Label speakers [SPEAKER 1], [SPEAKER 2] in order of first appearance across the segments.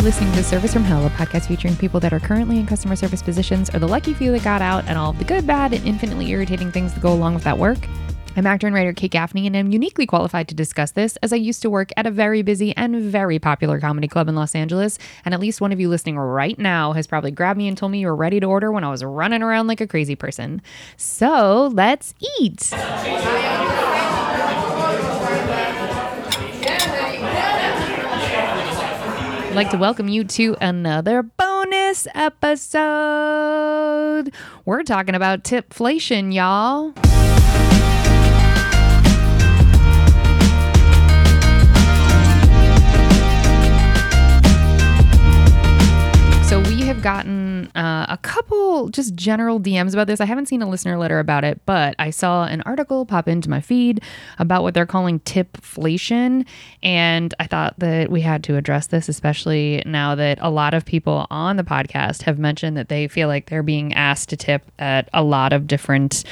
[SPEAKER 1] You're listening to Service from Hell, a podcast featuring people that are currently in customer service positions or the lucky few that got out and all the good, bad, and infinitely irritating things that go along with that work. I'm actor and writer Kate Gaffney, and I'm uniquely qualified to discuss this as I used to work at a very busy and very popular comedy club in Los Angeles. And at least one of you listening right now has probably grabbed me and told me you were ready to order when I was running around like a crazy person. So let's eat. I'd like to welcome you to another bonus episode. We're talking about tipflation, y'all. Have gotten uh, a couple just general DMs about this. I haven't seen a listener letter about it, but I saw an article pop into my feed about what they're calling tipflation, and I thought that we had to address this, especially now that a lot of people on the podcast have mentioned that they feel like they're being asked to tip at a lot of different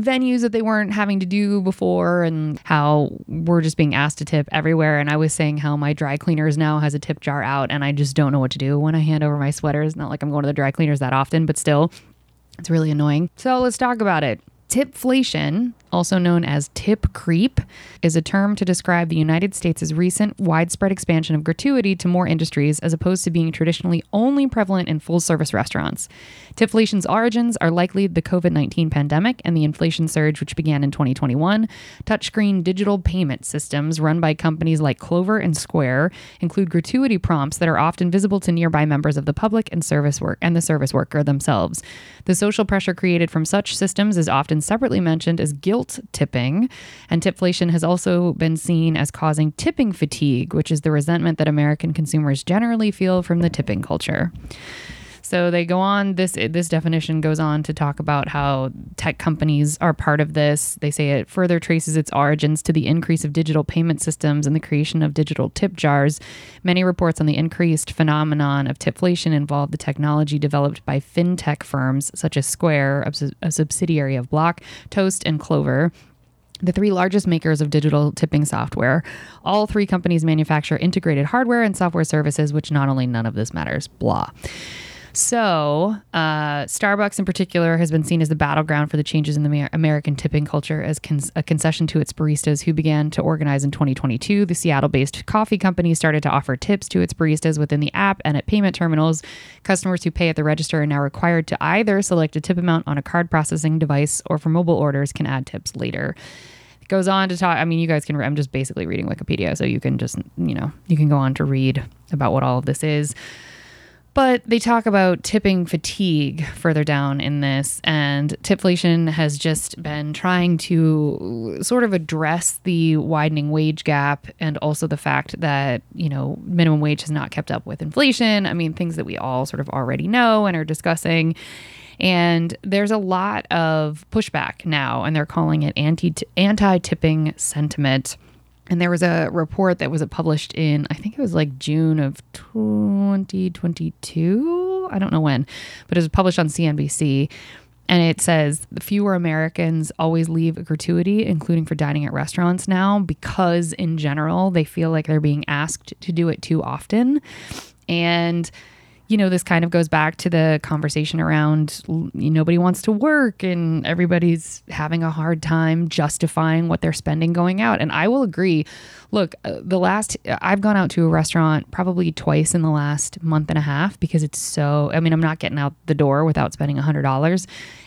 [SPEAKER 1] venues that they weren't having to do before and how we're just being asked to tip everywhere. And i was saying how my dry cleaners now has a tip jar out and i just don't know what to do when i hand over my sweaters. Not like i'm going to the dry cleaners that often but still it's really annoying. So let's talk about it. Tipflation, also known as tip creep, is a term to describe the United States' recent widespread expansion of gratuity to more industries as opposed to being traditionally only prevalent in full service restaurants. Tipflation's origins are likely the COVID 19 pandemic and the inflation surge, which began in 2021. Touchscreen digital payment systems run by companies like Clover and Square include gratuity prompts that are often visible to nearby members of the public and service work and the service worker themselves. The social pressure created from such systems is often separately mentioned as guilt tipping, and tipflation has also been seen as causing tipping fatigue, which is the resentment that American consumers generally feel from the tipping culture. So they go on this this definition goes on to talk about how tech companies are part of this. They say it further traces its origins to the increase of digital payment systems and the creation of digital tip jars. Many reports on the increased phenomenon of tipflation involve the technology developed by fintech firms such as Square, a subsidiary of Block, Toast, and Clover the three largest makers of digital tipping software. All three companies manufacture integrated hardware and software services, which not only none of this matters, blah. So, uh, Starbucks in particular has been seen as the battleground for the changes in the Amer- American tipping culture as con- a concession to its baristas who began to organize in 2022. The Seattle based coffee company started to offer tips to its baristas within the app and at payment terminals. Customers who pay at the register are now required to either select a tip amount on a card processing device or for mobile orders can add tips later It goes on to talk i mean you guys can i'm just basically reading wikipedia so you can just you know you can go on to read about what all of this is but they talk about tipping fatigue further down in this, and Tipflation has just been trying to sort of address the widening wage gap and also the fact that, you know, minimum wage has not kept up with inflation. I mean, things that we all sort of already know and are discussing. And there's a lot of pushback now, and they're calling it anti anti tipping sentiment. And there was a report that was uh, published in, I think it was like June of 2022. I don't know when, but it was published on CNBC. And it says the fewer Americans always leave a gratuity, including for dining at restaurants now, because in general, they feel like they're being asked to do it too often. And you know, this kind of goes back to the conversation around nobody wants to work and everybody's having a hard time justifying what they're spending going out. And I will agree. Look, uh, the last, I've gone out to a restaurant probably twice in the last month and a half because it's so, I mean, I'm not getting out the door without spending $100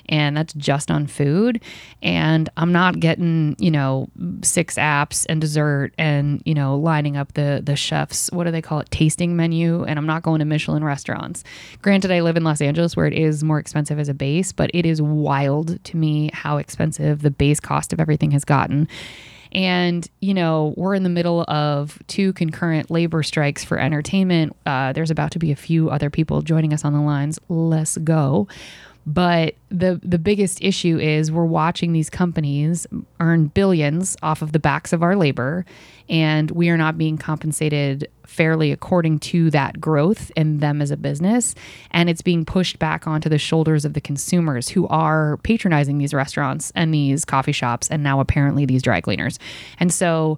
[SPEAKER 1] and that's just on food. And I'm not getting, you know, six apps and dessert and, you know, lining up the the chef's what do they call it, tasting menu. And I'm not going to Michelin restaurants. Granted, I live in Los Angeles where it is more expensive as a base, but it is wild to me how expensive the base cost of everything has gotten. And, you know, we're in the middle of two concurrent labor strikes for entertainment. Uh, there's about to be a few other people joining us on the lines. Let's go. But the the biggest issue is we're watching these companies earn billions off of the backs of our labor and we are not being compensated fairly according to that growth in them as a business and it's being pushed back onto the shoulders of the consumers who are patronizing these restaurants and these coffee shops and now apparently these dry cleaners. And so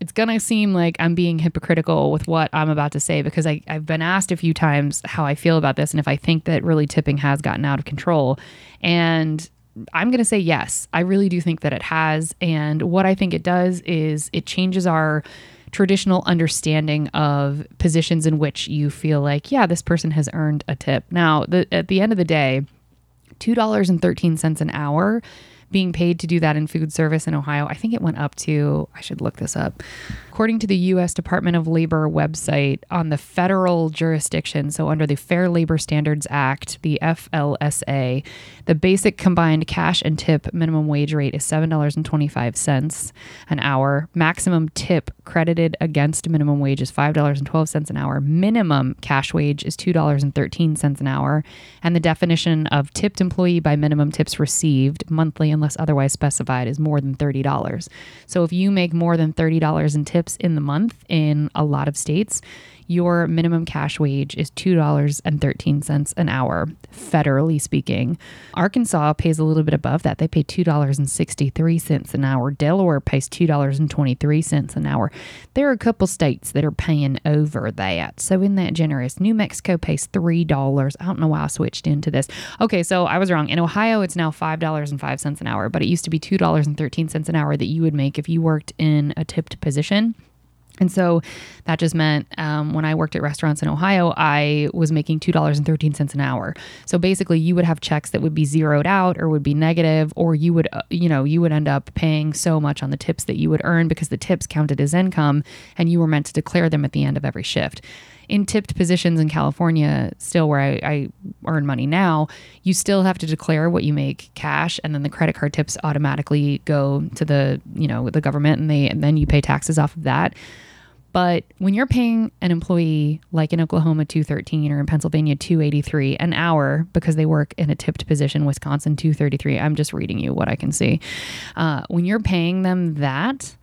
[SPEAKER 1] it's going to seem like I'm being hypocritical with what I'm about to say because I, I've been asked a few times how I feel about this and if I think that really tipping has gotten out of control. And I'm going to say yes. I really do think that it has. And what I think it does is it changes our traditional understanding of positions in which you feel like, yeah, this person has earned a tip. Now, the, at the end of the day, $2.13 an hour being paid to do that in food service in Ohio. I think it went up to, I should look this up. According to the U.S. Department of Labor website, on the federal jurisdiction, so under the Fair Labor Standards Act, the FLSA, the basic combined cash and tip minimum wage rate is $7.25 an hour. Maximum tip credited against minimum wage is $5.12 an hour. Minimum cash wage is $2.13 an hour. And the definition of tipped employee by minimum tips received monthly unless otherwise specified, is more than $30. So if you make more than $30 in tips in the month in a lot of states, your minimum cash wage is $2.13 an hour, federally speaking. Arkansas pays a little bit above that. They pay $2.63 an hour. Delaware pays $2.23 an hour. There are a couple states that are paying over that. So, in that generous, New Mexico pays $3. I don't know why I switched into this. Okay, so I was wrong. In Ohio, it's now $5.05 an hour, but it used to be $2.13 an hour that you would make if you worked in a tipped position. And so that just meant um, when I worked at restaurants in Ohio, I was making $2.13 an hour. So basically, you would have checks that would be zeroed out or would be negative, or you would, uh, you know, you would end up paying so much on the tips that you would earn because the tips counted as income and you were meant to declare them at the end of every shift. In tipped positions in California, still where I, I earn money now, you still have to declare what you make cash, and then the credit card tips automatically go to the, you know, the government, and they and then you pay taxes off of that. But when you're paying an employee like in Oklahoma 213 or in Pennsylvania 283 an hour because they work in a tipped position, Wisconsin 233, I'm just reading you what I can see. Uh, when you're paying them that,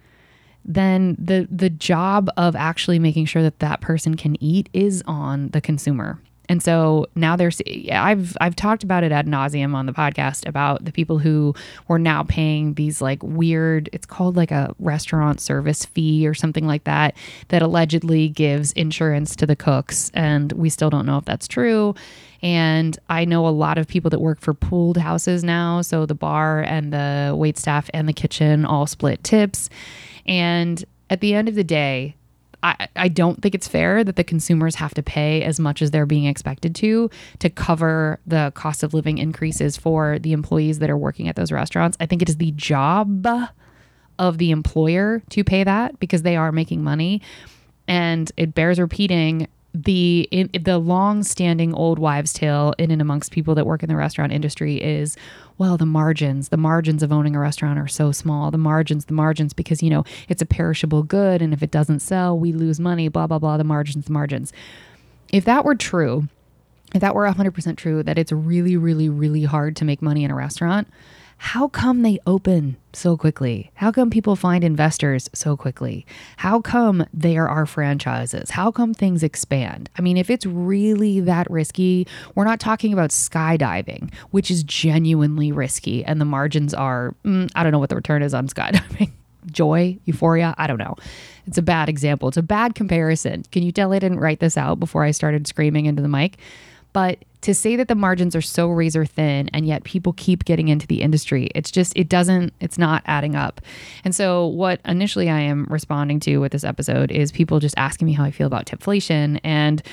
[SPEAKER 1] then the the job of actually making sure that that person can eat is on the consumer. And so now there's I've I've talked about it ad nauseum on the podcast about the people who were now paying these like weird it's called like a restaurant service fee or something like that that allegedly gives insurance to the cooks and we still don't know if that's true. And I know a lot of people that work for pooled houses now. So the bar and the wait staff and the kitchen all split tips. And at the end of the day, I, don't think it's fair that the consumers have to pay as much as they're being expected to to cover the cost of living increases for the employees that are working at those restaurants. I think it is the job of the employer to pay that because they are making money. And it bears repeating the in, the long-standing old wives' tale in and amongst people that work in the restaurant industry is well the margins the margins of owning a restaurant are so small the margins the margins because you know it's a perishable good and if it doesn't sell we lose money blah blah blah the margins the margins. If that were true if that were 100% true that it's really really really hard to make money in a restaurant how come they open so quickly? How come people find investors so quickly? How come there are franchises? How come things expand? I mean, if it's really that risky, we're not talking about skydiving, which is genuinely risky, and the margins are, mm, I don't know what the return is on skydiving. Joy, euphoria, I don't know. It's a bad example. It's a bad comparison. Can you tell I didn't write this out before I started screaming into the mic? But to say that the margins are so razor thin and yet people keep getting into the industry, it's just, it doesn't, it's not adding up. And so, what initially I am responding to with this episode is people just asking me how I feel about tipflation. And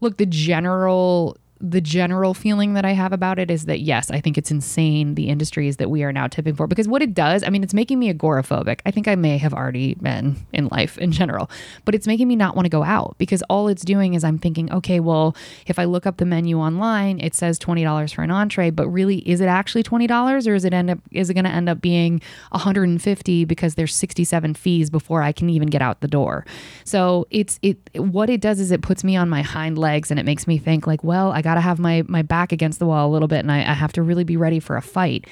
[SPEAKER 1] look, the general the general feeling that I have about it is that yes, I think it's insane the industries that we are now tipping for because what it does, I mean, it's making me agoraphobic. I think I may have already been in life in general, but it's making me not want to go out because all it's doing is I'm thinking, okay, well, if I look up the menu online, it says $20 for an entree, but really is it actually $20 or is it end up is it going to end up being 150 because there's 67 fees before I can even get out the door. So, it's it what it does is it puts me on my hind legs and it makes me think like, well, I got got to have my my back against the wall a little bit and I, I have to really be ready for a fight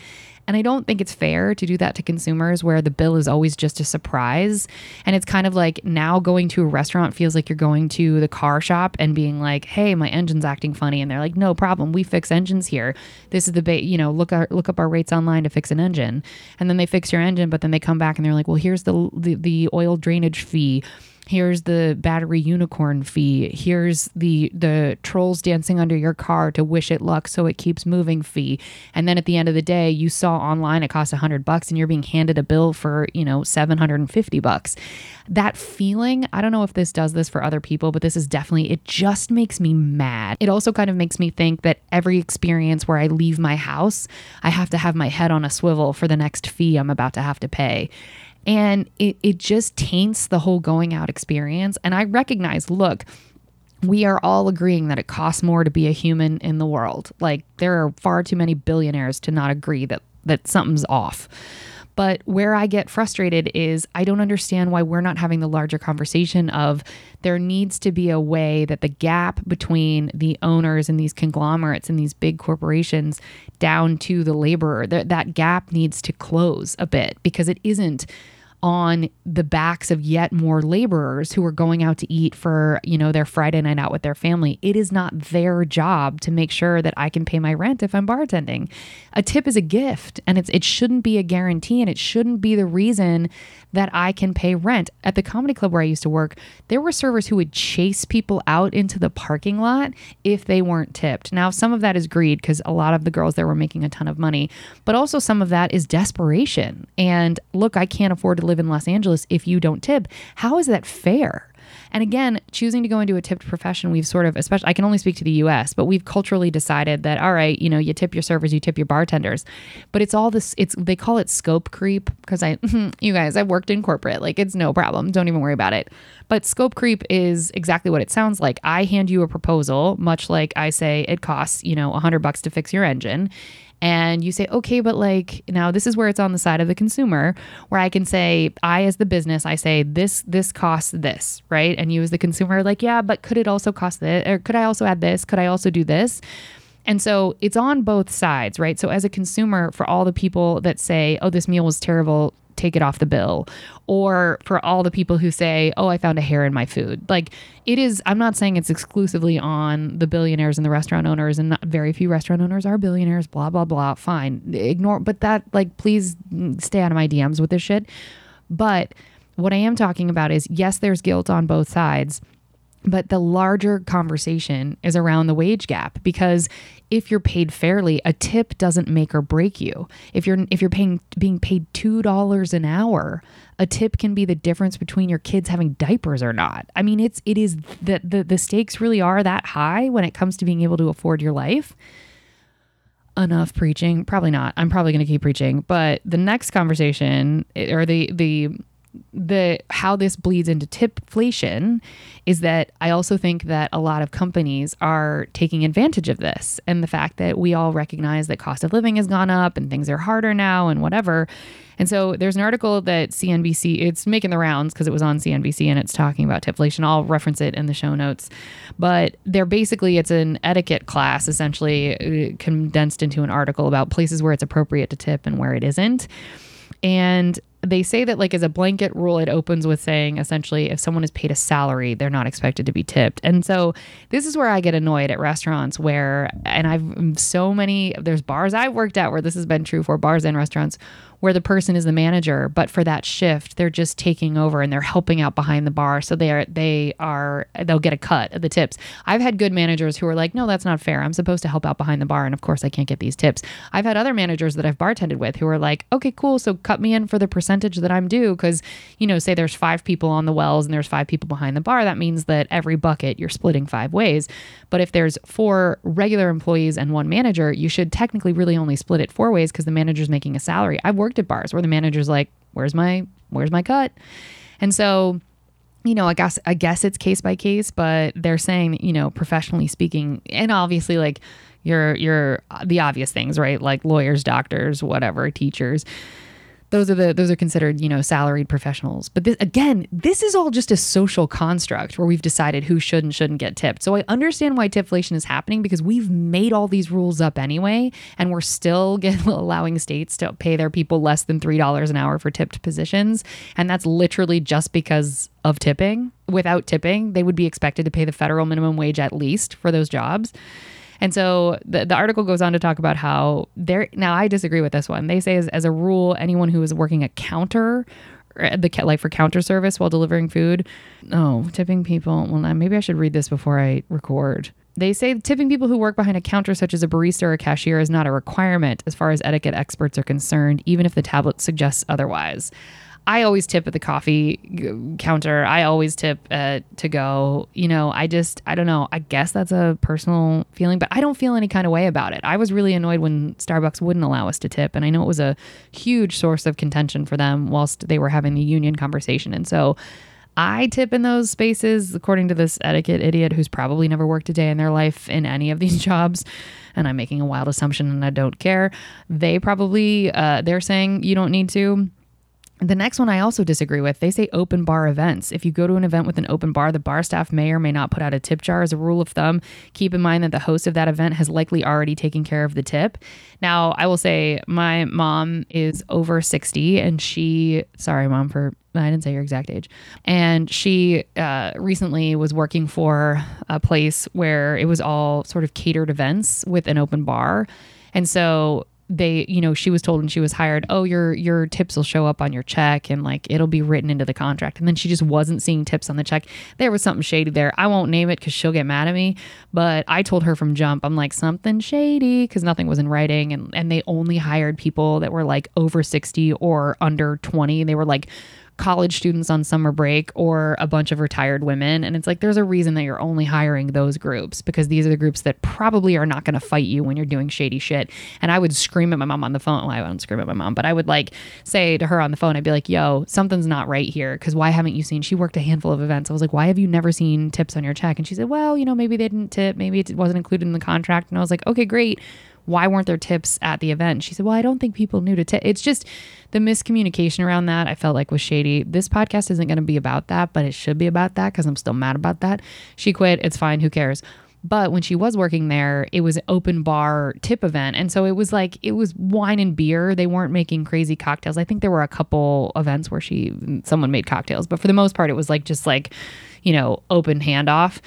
[SPEAKER 1] And I don't think it's fair to do that to consumers where the bill is always just a surprise. And it's kind of like now going to a restaurant feels like you're going to the car shop and being like, hey, my engine's acting funny. And they're like, no problem. We fix engines here. This is the, ba- you know, look, our, look up our rates online to fix an engine. And then they fix your engine, but then they come back and they're like, well, here's the, the, the oil drainage fee here's the battery unicorn fee. Here's the the trolls dancing under your car to wish it luck so it keeps moving fee. And then at the end of the day you saw online it cost 100 bucks and you're being handed a bill for you know 750 bucks. That feeling i don't know if this does this for other people but this is definitely it just makes me mad. It also kind of makes me think that every experience where i leave my house i have to have my head on a swivel for the next fee i'm about to have to pay and it, it just taints the whole going out experience. And I recognize, look, we are all agreeing that it costs more to be a human in the world. Like there are far too many billionaires to not agree that that something's off. But where I get frustrated is I don't understand why we're not having the larger conversation of there needs to be a way that the gap between the owners and these conglomerates and these big corporations down to the laborer, that, that gap needs to close a bit because it isn't on the backs of yet more laborers who are going out to eat for, you know, their Friday night out with their family. It is not their job to make sure that I can pay my rent if I'm bartending. A tip is a gift and it's it shouldn't be a guarantee and it shouldn't be the reason that I can pay rent. At the comedy club where I used to work, there were servers who would chase people out into the parking lot if they weren't tipped. Now, some of that is greed because a lot of the girls there were making a ton of money, but also some of that is desperation. And look, I can't afford to live in Los Angeles if you don't tip. How is that fair? And again, choosing to go into a tipped profession, we've sort of, especially, I can only speak to the US, but we've culturally decided that, all right, you know, you tip your servers, you tip your bartenders. But it's all this, it's, they call it scope creep because I, you guys, I've worked in corporate. Like it's no problem. Don't even worry about it. But scope creep is exactly what it sounds like. I hand you a proposal, much like I say it costs, you know, a hundred bucks to fix your engine and you say okay but like now this is where it's on the side of the consumer where i can say i as the business i say this this costs this right? And you as the consumer are like yeah but could it also cost this or could i also add this? Could i also do this? And so it's on both sides right? So as a consumer for all the people that say oh this meal was terrible take it off the bill or for all the people who say oh i found a hair in my food. Like it is i'm not saying it's exclusively on the billionaires and the restaurant owners and not very few restaurant owners are billionaires blah blah blah fine. Ignore but that like please stay out of my dms with this shit. But what i am talking about is yes there's guilt on both sides but the larger conversation is around the wage gap because if you're paid fairly, a tip doesn't make or break you. If you're if you're paying being paid two dollars an hour, a tip can be the difference between your kids having diapers or not. I mean, it's it is that the, the stakes really are that high when it comes to being able to afford your life. Enough preaching, probably not. I'm probably going to keep preaching, but the next conversation eh, or the the the how this bleeds into tipflation is that I also think that a lot of companies are taking advantage of this and the fact that we all recognize that cost of living has gone up and things are harder now and whatever. And so there's an article that CNBC it's making the rounds because it was on CNBC and it's talking about tipflation. I'll reference it in the show notes. But they're basically it's an etiquette class essentially uh, condensed into an article about places where it's appropriate to tip and where it isn't. And they say that like as a blanket rule it opens with saying essentially if someone is paid a salary they're not expected to be tipped and so this is where i get annoyed at restaurants where and i've so many there's bars i've worked at where this has been true for bars and restaurants where the person is the manager, but for that shift, they're just taking over and they're helping out behind the bar. So they are they are they'll get a cut of the tips. I've had good managers who are like, no, that's not fair. I'm supposed to help out behind the bar, and of course I can't get these tips. I've had other managers that I've bartended with who are like, okay, cool, so cut me in for the percentage that I'm due because you know, say there's five people on the wells and there's five people behind the bar. That means that every bucket you're splitting five ways. But if there's four regular employees and one manager, you should technically really only split it four ways because the manager's making a salary. I've worked at bars where the manager's like, "Where's my where's my cut?" And so, you know, I guess I guess it's case by case, but they're saying, you know, professionally speaking, and obviously like you're you're uh, the obvious things, right? Like lawyers, doctors, whatever, teachers those are the those are considered you know salaried professionals. But this, again this is all just a social construct where we've decided who should and shouldn't get tipped. So i understand why tipflation is happening because we've made all these rules up anyway and we're still allowing states to pay their people less than $3 an hour for tipped positions. And that's literally just because of tipping. Without tipping they would be expected to pay the federal minimum wage at least for those jobs and so the, the article goes on to talk about how there, now I disagree with this one. They say as, as a rule, anyone who is working a counter uh, the like for counter service while delivering food. Oh, tipping people. Well, maybe I should read this before I record. They say tipping people who work behind a counter, such as a barista or a cashier, is not a requirement as far as etiquette experts are concerned, even if the tablet suggests otherwise. I always tip at the coffee counter. I always tip at to go. You know, I just, I don't know. I guess that's a personal feeling, but I don't feel any kind of way about it. I was really annoyed when Starbucks wouldn't allow us to tip. And I know it was a huge source of contention for them whilst they were having the union conversation. And so I tip in those spaces, according to this etiquette idiot who's probably never worked a day in their life in any of these jobs. And I'm making a wild assumption and I don't care. They probably, uh, they're saying you don't need to. The next one I also disagree with. They say open bar events. If you go to an event with an open bar, the bar staff may or may not put out a tip jar as a rule of thumb. Keep in mind that the host of that event has likely already taken care of the tip. Now, I will say my mom is over 60 and she, sorry, mom, for I didn't say your exact age. And she uh, recently was working for a place where it was all sort of catered events with an open bar. And so they you know she was told when she was hired oh your your tips will show up on your check and like it'll be written into the contract. And then she just wasn't seeing tips on the check. There was something shady there. I won't name it because she'll get mad at me but i told her from jump i'm like something shady because nothing was in writing. And and they only hired people that were like over 60 or under 20 they were like college students on summer break or a bunch of retired women. And it's like, there's a reason that you're only hiring those groups because these are the groups that probably are not going to fight you when you're doing shady shit. And I would scream at my mom on the phone. Well, I wouldn't scream at my mom, but I would like say to her on the phone, I'd be like, yo, something's not right here. Cause why haven't you seen? She worked a handful of events. I was like, why have you never seen tips on your check? And she said, well, you know, maybe they didn't tip. Maybe it wasn't included in the contract. And I was like, okay, great why weren't there tips at the event? She said, Well, I don't think people knew to tip. It's just the miscommunication around that I felt like was shady. This podcast isn't going to be about that, but it should be about that because I'm still mad about that. She quit. It's fine. Who cares? But when she was working there, it was an open bar tip event. And so it was like, it was wine and beer. They weren't making crazy cocktails. I think there were a couple events where she, someone made cocktails, but for the most part, it was like just like, you know, open handoff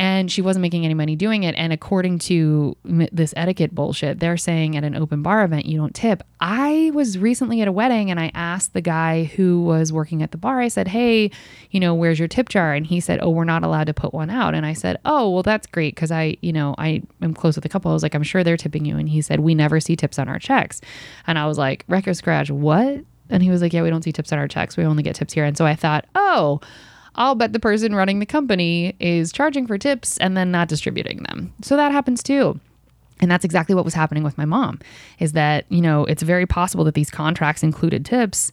[SPEAKER 1] and she wasn't making any money doing it. And according to this etiquette bullshit, they're saying at an open bar event, you don't tip. I was recently at a wedding and I asked the guy who was working at the bar, I said, Hey, you know, where's your tip jar? And he said, Oh, we're not allowed to put one out. And I said, Oh, well, that's great because I, you know, I am close with a couple. I was like, I'm sure they're tipping you. And he said, We never see tips on our checks. And I was like, Record scratch, what? And he was like, Yeah, we don't see tips on our checks. We only get tips here. And so I thought, Oh, I'll bet the person running the company is charging for tips and then not distributing them. So that happens too. And that's exactly what was happening with my mom is that, you know, it's very possible that these contracts included tips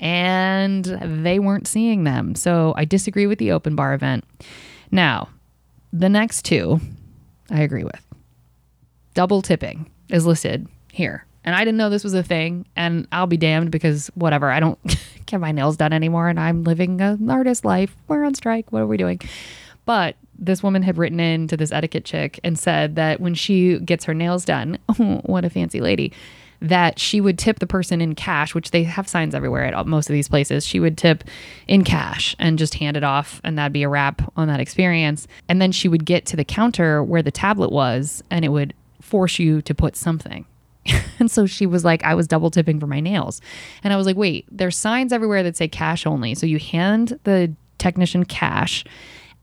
[SPEAKER 1] and they weren't seeing them. So I disagree with the open bar event. Now, the next two I agree with. Double tipping is listed here. And I didn't know this was a thing. And I'll be damned because whatever, I don't get my nails done anymore and I'm living an artist life. We're on strike. What are we doing? But this woman had written in to this etiquette chick and said that when she gets her nails done, what a fancy lady, that she would tip the person in cash, which they have signs everywhere at most of these places. She would tip in cash and just hand it off, and that'd be a wrap on that experience. And then she would get to the counter where the tablet was, and it would force you to put something. and so she was like, I was double tipping for my nails. And I was like, wait, there's signs everywhere that say cash only. So you hand the technician cash,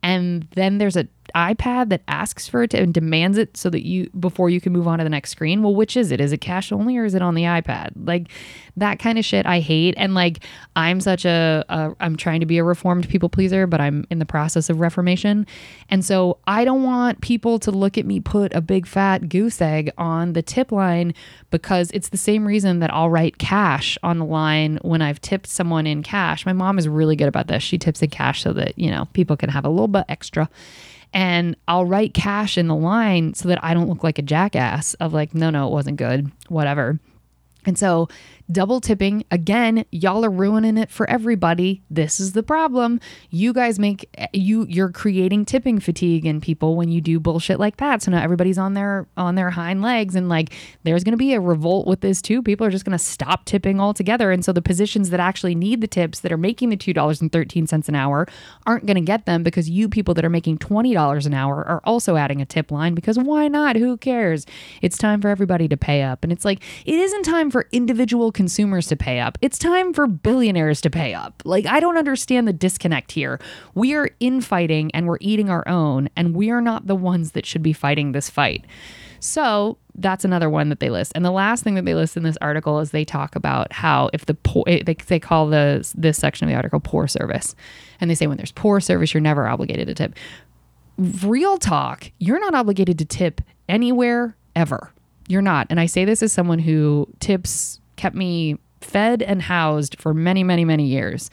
[SPEAKER 1] and then there's a iPad that asks for it and demands it so that you before you can move on to the next screen. Well, which is it? Is it cash only or is it on the iPad? Like that kind of shit I hate. And like I'm such a, a I'm trying to be a reformed people pleaser, but I'm in the process of reformation. And so I don't want people to look at me put a big fat goose egg on the tip line because it's the same reason that I'll write cash on the line when I've tipped someone in cash. My mom is really good about this. She tips in cash so that, you know, people can have a little bit extra and I'll write cash in the line so that I don't look like a jackass of like, no, no, it wasn't good, whatever. And so, double tipping again, y'all are ruining it for everybody. This is the problem. You guys make you you're creating tipping fatigue in people when you do bullshit like that. So now everybody's on their on their hind legs and like there's going to be a revolt with this too. People are just going to stop tipping altogether. And so the positions that actually need the tips that are making the $2.13 an hour aren't going to get them because you people that are making $20 an hour are also adding a tip line because why not? Who cares? It's time for everybody to pay up. And it's like it isn't time for individual consumers to pay up. It's time for billionaires to pay up. Like, I don't understand the disconnect here. We are infighting and we're eating our own, and we are not the ones that should be fighting this fight. So that's another one that they list. And the last thing that they list in this article is they talk about how if the poor, eh, they, they call the, this section of the article poor service. And they say when there's poor service, you're never obligated to tip. Real talk, you're not obligated to tip anywhere ever. You're not. And I say this as someone who tips kept me fed and housed for many, many, many years.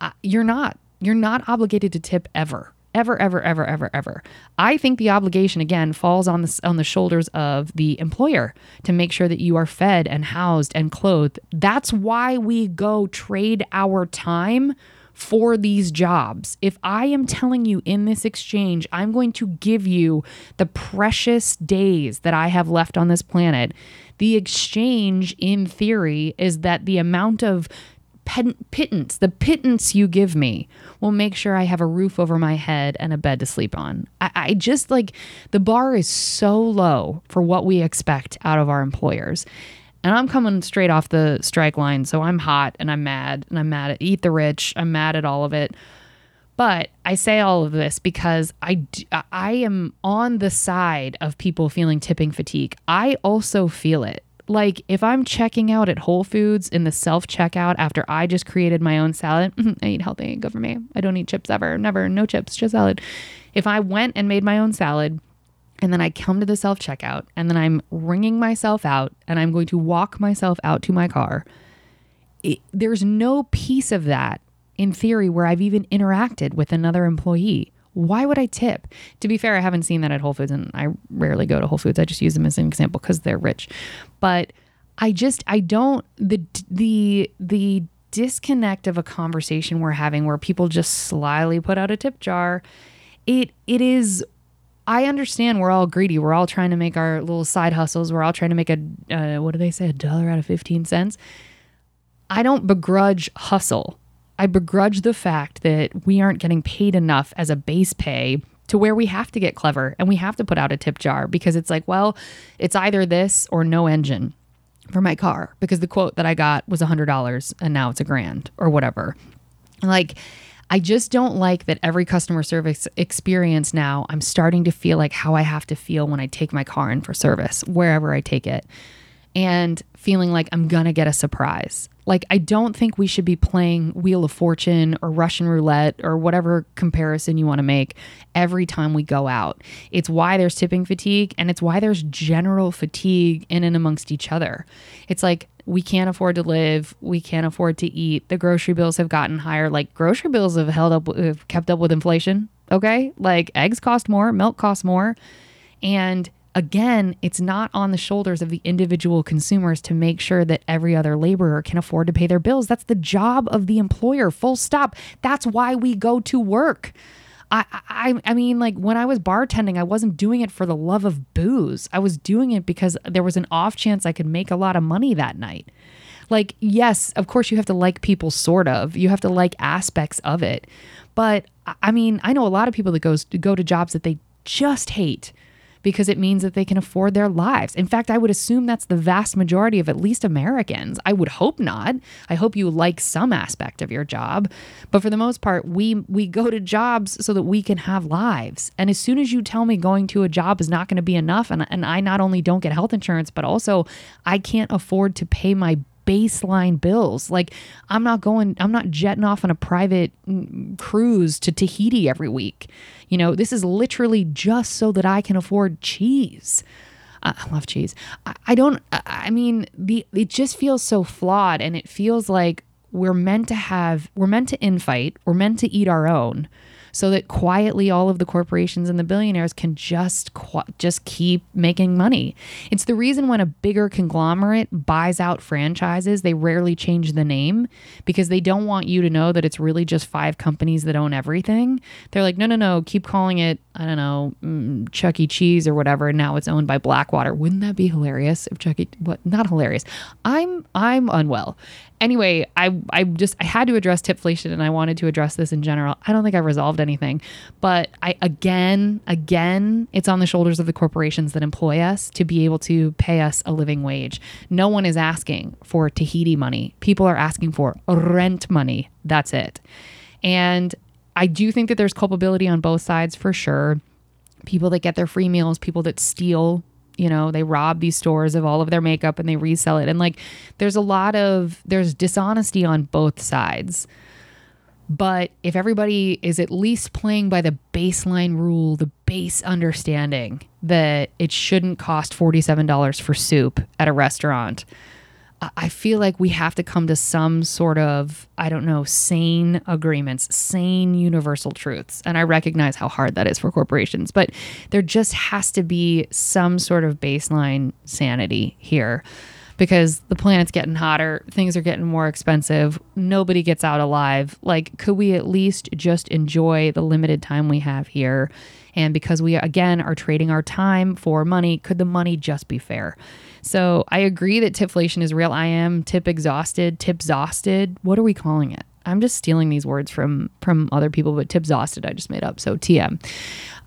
[SPEAKER 1] Uh, you're not. You're not obligated to tip ever. Ever, ever, ever, ever, ever. I think the obligation again falls on the on the shoulders of the employer to make sure that you are fed and housed and clothed. That's why we go trade our time for these jobs. If I am telling you in this exchange, I'm going to give you the precious days that I have left on this planet, the exchange, in theory, is that the amount of pittance, the pittance you give me, will make sure I have a roof over my head and a bed to sleep on. I, I just like the bar is so low for what we expect out of our employers. And I'm coming straight off the strike line. So I'm hot and I'm mad and I'm mad at Eat the Rich. I'm mad at all of it. But I say all of this because I, I am on the side of people feeling tipping fatigue. I also feel it. Like if I'm checking out at Whole Foods in the self checkout after I just created my own salad, I eat healthy, good for me. I don't eat chips ever, never, no chips, just salad. If I went and made my own salad, and then I come to the self checkout and then I'm ringing myself out and I'm going to walk myself out to my car. It, there's no piece of that in theory where I've even interacted with another employee. Why would I tip? To be fair, I haven't seen that at Whole Foods and I rarely go to Whole Foods. I just use them as an example because they're rich. But I just I don't the the the disconnect of a conversation we're having where people just slyly put out a tip jar. It it is I understand we're all greedy. We're all trying to make our little side hustles. We're all trying to make a, uh, what do they say, a dollar out of 15 cents. I don't begrudge hustle. I begrudge the fact that we aren't getting paid enough as a base pay to where we have to get clever and we have to put out a tip jar because it's like, well, it's either this or no engine for my car because the quote that I got was $100 and now it's a grand or whatever. Like, I just don't like that every customer service experience now, I'm starting to feel like how I have to feel when I take my car in for service, wherever I take it, and feeling like I'm gonna get a surprise. Like, I don't think we should be playing Wheel of Fortune or Russian roulette or whatever comparison you want to make every time we go out. It's why there's tipping fatigue and it's why there's general fatigue in and amongst each other. It's like, we can't afford to live, we can't afford to eat. The grocery bills have gotten higher. Like grocery bills have held up, have kept up with inflation. Okay, like eggs cost more, milk costs more, and again, it's not on the shoulders of the individual consumers to make sure that every other laborer can afford to pay their bills. That's the job of the employer. Full stop. That's why we go to work. I, I I mean like when I was bartending I wasn't doing it for the love of booze. I was doing it because there was an off chance I could make a lot of money that night. Like yes, of course you have to like people sort of. You have to like aspects of it. But I mean, I know a lot of people that goes go to jobs that they just hate because it means that they can afford their lives. In fact, I would assume that's the vast majority of at least Americans. I would hope not. I hope you like some aspect of your job, but for the most part, we we go to jobs so that we can have lives. And as soon as you tell me going to a job is not going to be enough and and I not only don't get health insurance, but also I can't afford to pay my baseline bills. Like I'm not going I'm not jetting off on a private mm, cruise to Tahiti every week. You know, this is literally just so that I can afford cheese. I love cheese. I, I don't I mean the it just feels so flawed and it feels like we're meant to have we're meant to infight, we're meant to eat our own so that quietly all of the corporations and the billionaires can just qu- just keep making money. It's the reason when a bigger conglomerate buys out franchises, they rarely change the name because they don't want you to know that it's really just five companies that own everything. They're like, no, no, no, keep calling it, I don't know, mm, Chuck E. Cheese or whatever. And now it's owned by Blackwater. Wouldn't that be hilarious if Chuck E. What? Not hilarious. I'm I'm unwell anyway, I I just I had to address tipflation and I wanted to address this in general. I don't think I've resolved anything, but I again again it's on the shoulders of the corporations that employ us to be able to pay us a living wage. No one is asking for Tahiti money. People are asking for rent money. That's it. And I do think that there's culpability on both sides for sure. People that get their free meals, people that steal you know they rob these stores of all of their makeup and they resell it and like there's a lot of there's dishonesty on both sides but if everybody is at least playing by the baseline rule the base understanding that it shouldn't cost $47 for soup at a restaurant I feel like we have to come to some sort of, I don't know, sane agreements, sane universal truths. And I recognize how hard that is for corporations, but there just has to be some sort of baseline sanity here because the planet's getting hotter, things are getting more expensive, nobody gets out alive. Like, could we at least just enjoy the limited time we have here? And because we, again, are trading our time for money, could the money just be fair? So I agree that tipflation is real. I am tip exhausted, tip exhausted. What are we calling it? I'm just stealing these words from from other people, but tip exhausted I just made up. So TM.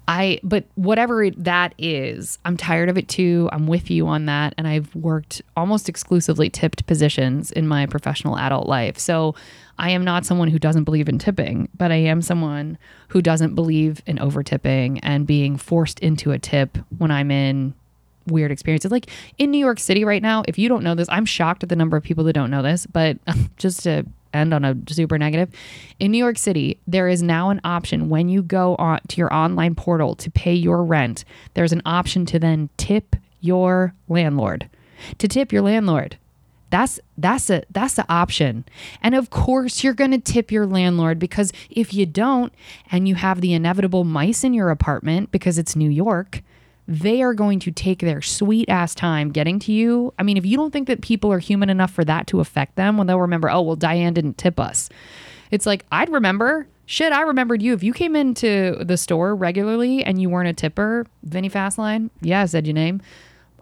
[SPEAKER 1] I but whatever that is, I'm tired of it too. I'm with you on that and I've worked almost exclusively tipped positions in my professional adult life. So I am not someone who doesn't believe in tipping, but I am someone who doesn't believe in over tipping and being forced into a tip when I'm in weird experiences. Like in New York City right now, if you don't know this, I'm shocked at the number of people that don't know this, but just to end on a super negative, in New York City, there is now an option when you go on to your online portal to pay your rent, there's an option to then tip your landlord. To tip your landlord. That's that's a that's the option. And of course you're going to tip your landlord because if you don't and you have the inevitable mice in your apartment because it's New York, they are going to take their sweet ass time getting to you. I mean, if you don't think that people are human enough for that to affect them, when they'll remember, oh, well, Diane didn't tip us. It's like, I'd remember. Shit, I remembered you. If you came into the store regularly and you weren't a tipper, Vinny Fastline, yeah, I said your name.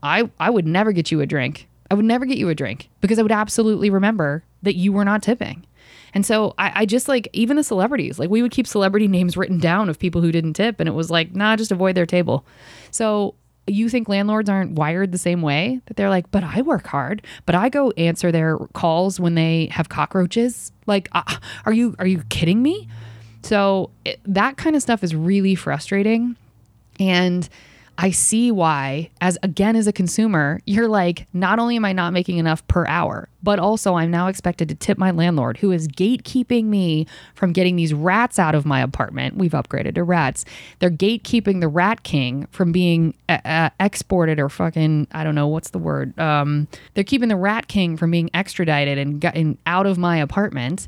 [SPEAKER 1] I, I would never get you a drink. I would never get you a drink because I would absolutely remember that you were not tipping. And so I, I, just like even the celebrities, like we would keep celebrity names written down of people who didn't tip, and it was like, nah, just avoid their table. So you think landlords aren't wired the same way that they're like, but I work hard, but I go answer their calls when they have cockroaches. Like, uh, are you are you kidding me? So it, that kind of stuff is really frustrating, and I see why, as again, as a consumer, you're like, not only am I not making enough per hour, but also I'm now expected to tip my landlord who is gatekeeping me from getting these rats out of my apartment. We've upgraded to rats. They're gatekeeping the rat king from being uh, uh exported or fucking, I don't know, what's the word? Um, they're keeping the rat king from being extradited and, and out of my apartment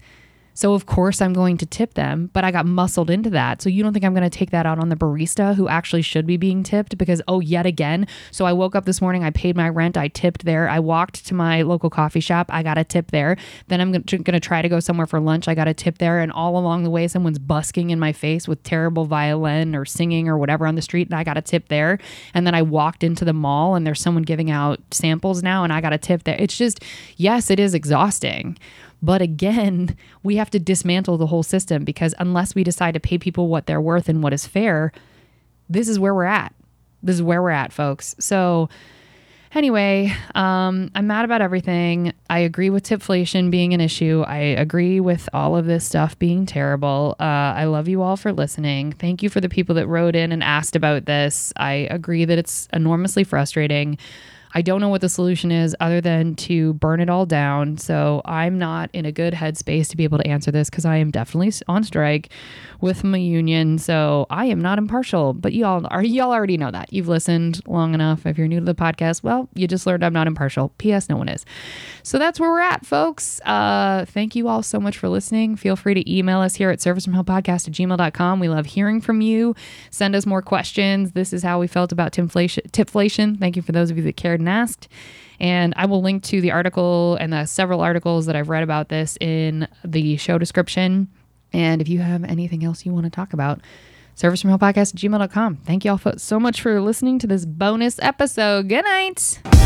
[SPEAKER 1] so of course I'm going to tip them, but I got muscled into that. So you don't think I'm going to take that out on the barista who actually should be being tipped because oh yet again. So I woke up this morning, I paid my rent, I tipped there. I walked to my local coffee shop, I got a tip there. Then I'm going to try to go somewhere for lunch, I got a tip there and all along the way someone's busking in my face with terrible violin or singing or whatever on the street and I got a tip there. And then I walked into the mall and there's someone giving out samples now and I got a tip there. It's just yes, it is exhausting. But again, we have to dismantle the whole system because unless we decide to pay people what they're worth and what is fair, this is where we're at. This is where we're at, folks. So, anyway, um, I'm mad about everything. I agree with tipflation being an issue. I agree with all of this stuff being terrible. Uh, I love you all for listening. Thank you for the people that wrote in and asked about this. I agree that it's enormously frustrating. I don't know what the solution is other than to burn it all down. So I'm not in a good headspace to be able to answer this because I am definitely on strike with my union. So I am not impartial, but y'all are y'all already know that. You've listened long enough. If you're new to the podcast, well, you just learned I'm not impartial. P.S. No one is. So that's where we're at, folks. Uh, thank you all so much for listening. Feel free to email us here at servicefromhellpodcast at gmail.com. We love hearing from you. Send us more questions. This is how we felt about tipflation. Thank you for those of you that cared asked. And I will link to the article and the several articles that I've read about this in the show description. And if you have anything else you want to talk about, service from hell podcast at gmail.com. Thank you all so much for listening to this bonus episode. Good night.